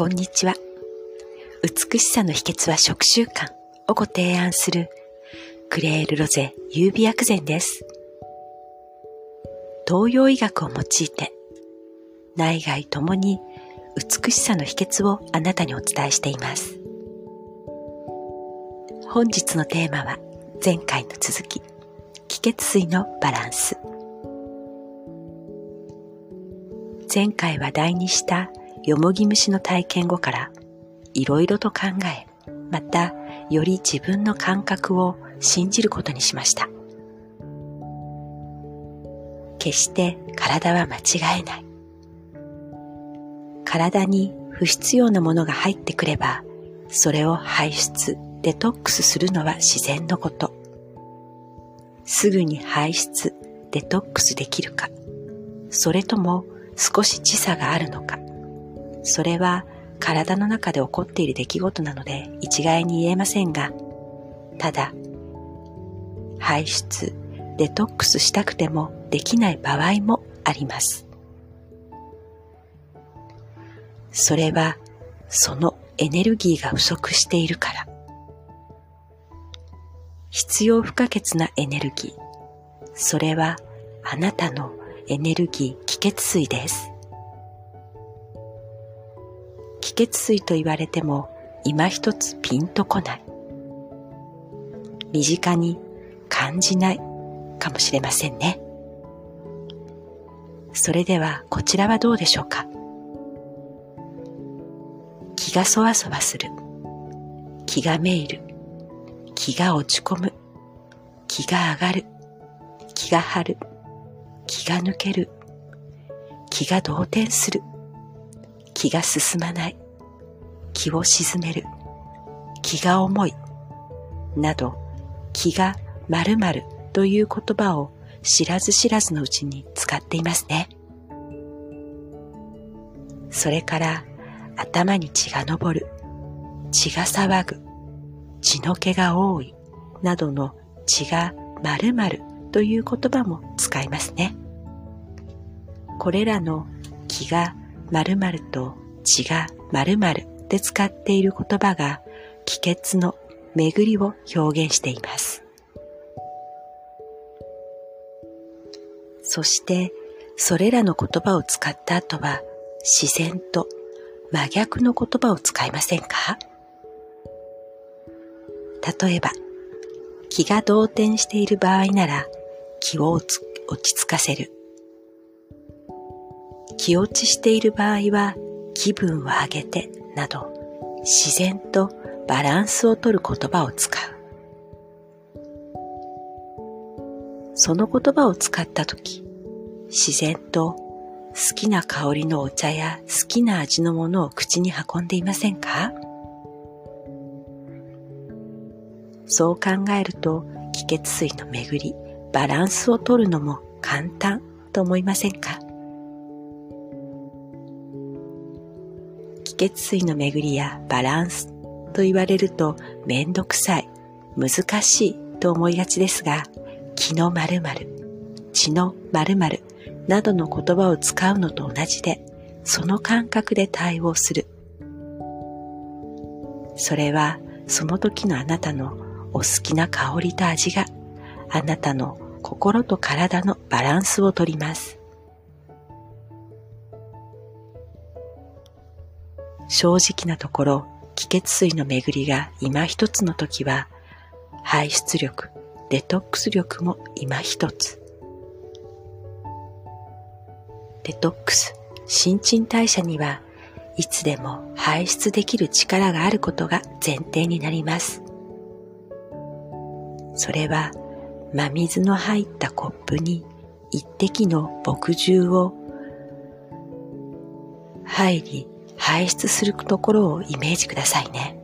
こんにちは。美しさの秘訣は食習慣をご提案するクレールロゼ優美薬膳です。東洋医学を用いて内外ともに美しさの秘訣をあなたにお伝えしています。本日のテーマは前回の続き、気血水のバランス。前回話題にしたよもぎ虫の体験後からいろいろと考え、またより自分の感覚を信じることにしました。決して体は間違えない。体に不必要なものが入ってくれば、それを排出、デトックスするのは自然のこと。すぐに排出、デトックスできるか、それとも少し時差があるのか、それは体の中で起こっている出来事なので一概に言えませんが、ただ、排出、デトックスしたくてもできない場合もあります。それはそのエネルギーが不足しているから。必要不可欠なエネルギー。それはあなたのエネルギー気血水です。血水と言われても今一つピンとこない。身近に感じないかもしれませんね。それではこちらはどうでしょうか気がそわそわする。気がめいる。気が落ち込む。気が上がる。気が張る。気が抜ける。気が動転する。気が進まない、気を沈める、気が重い、など、気が〇〇という言葉を知らず知らずのうちに使っていますね。それから頭に血が昇る、血が騒ぐ、血の気が多い、などの血が〇〇という言葉も使いますね。これらの気が〇〇と血が〇〇で使っている言葉が気血の巡りを表現しています。そして、それらの言葉を使った後は、自然と真逆の言葉を使いませんか？例えば、気が動転している場合なら、気を落ち着かせる。気落ちしている場合は気分を上げてなど自然とバランスをとる言葉を使う。その言葉を使ったとき、自然と好きな香りのお茶や好きな味のものを口に運んでいませんか？そう考えると気血水の巡り、バランスをとるのも簡単と思いませんか？血水の巡りやバランスと言われるとめんどくさい、難しいと思いがちですが、気の〇〇、血の〇〇などの言葉を使うのと同じで、その感覚で対応する。それはその時のあなたのお好きな香りと味があなたの心と体のバランスをとります。正直なところ、気血水の巡りが今一つの時は、排出力、デトックス力も今一つ。デトックス、新陳代謝にはいつでも排出できる力があることが前提になります。それは真水の入ったコップに一滴の墨汁を入り排出するところをイメージくださいね。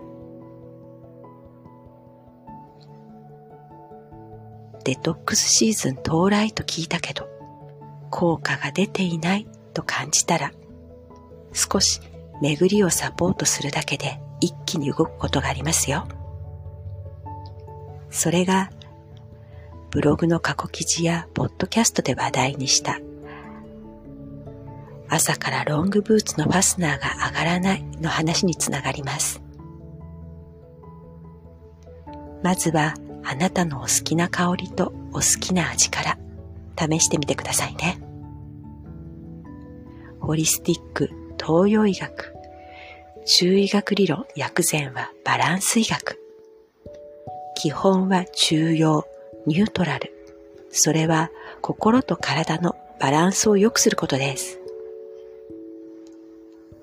デトックスシーズン到来と聞いたけど、効果が出ていないと感じたら、少し巡りをサポートするだけで一気に動くことがありますよ。それが、ブログの過去記事やポッドキャストで話題にした、朝からロングブーツのファスナーが上がらないの話につながります。まずはあなたのお好きな香りとお好きな味から試してみてくださいね。ホリスティック東洋医学中医学理論薬膳はバランス医学基本は中庸ニュートラルそれは心と体のバランスを良くすることです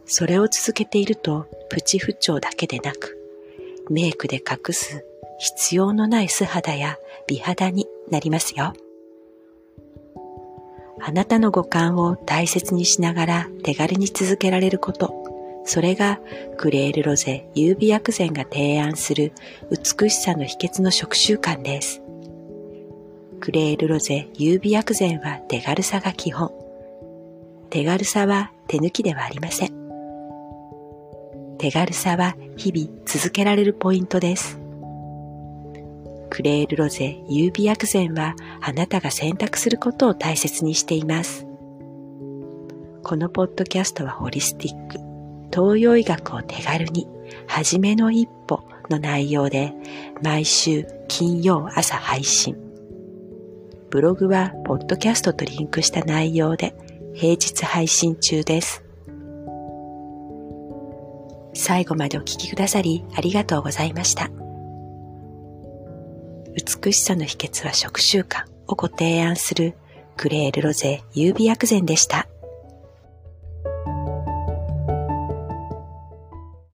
それを続けているとプチ不調だけでなくメイクで隠す必要のない素肌や美肌になりますよ。あなたの五感を大切にしながら手軽に続けられること、それがクレールロゼ優美薬膳が提案する美しさの秘訣の食習慣です。クレールロゼ優美薬膳は手軽さが基本。手軽さは手抜きではありません。手軽さは日々続けられるポイントです。クレールロゼ優美薬膳はあなたが選択することを大切にしています。このポッドキャストはホリスティック、東洋医学を手軽に、はじめの一歩の内容で毎週金曜朝配信。ブログはポッドキャストとリンクした内容で平日配信中です。最後までお聞きくださりありがとうございました。美しさの秘訣は食習慣をご提案するクレールロゼ優美薬膳でした。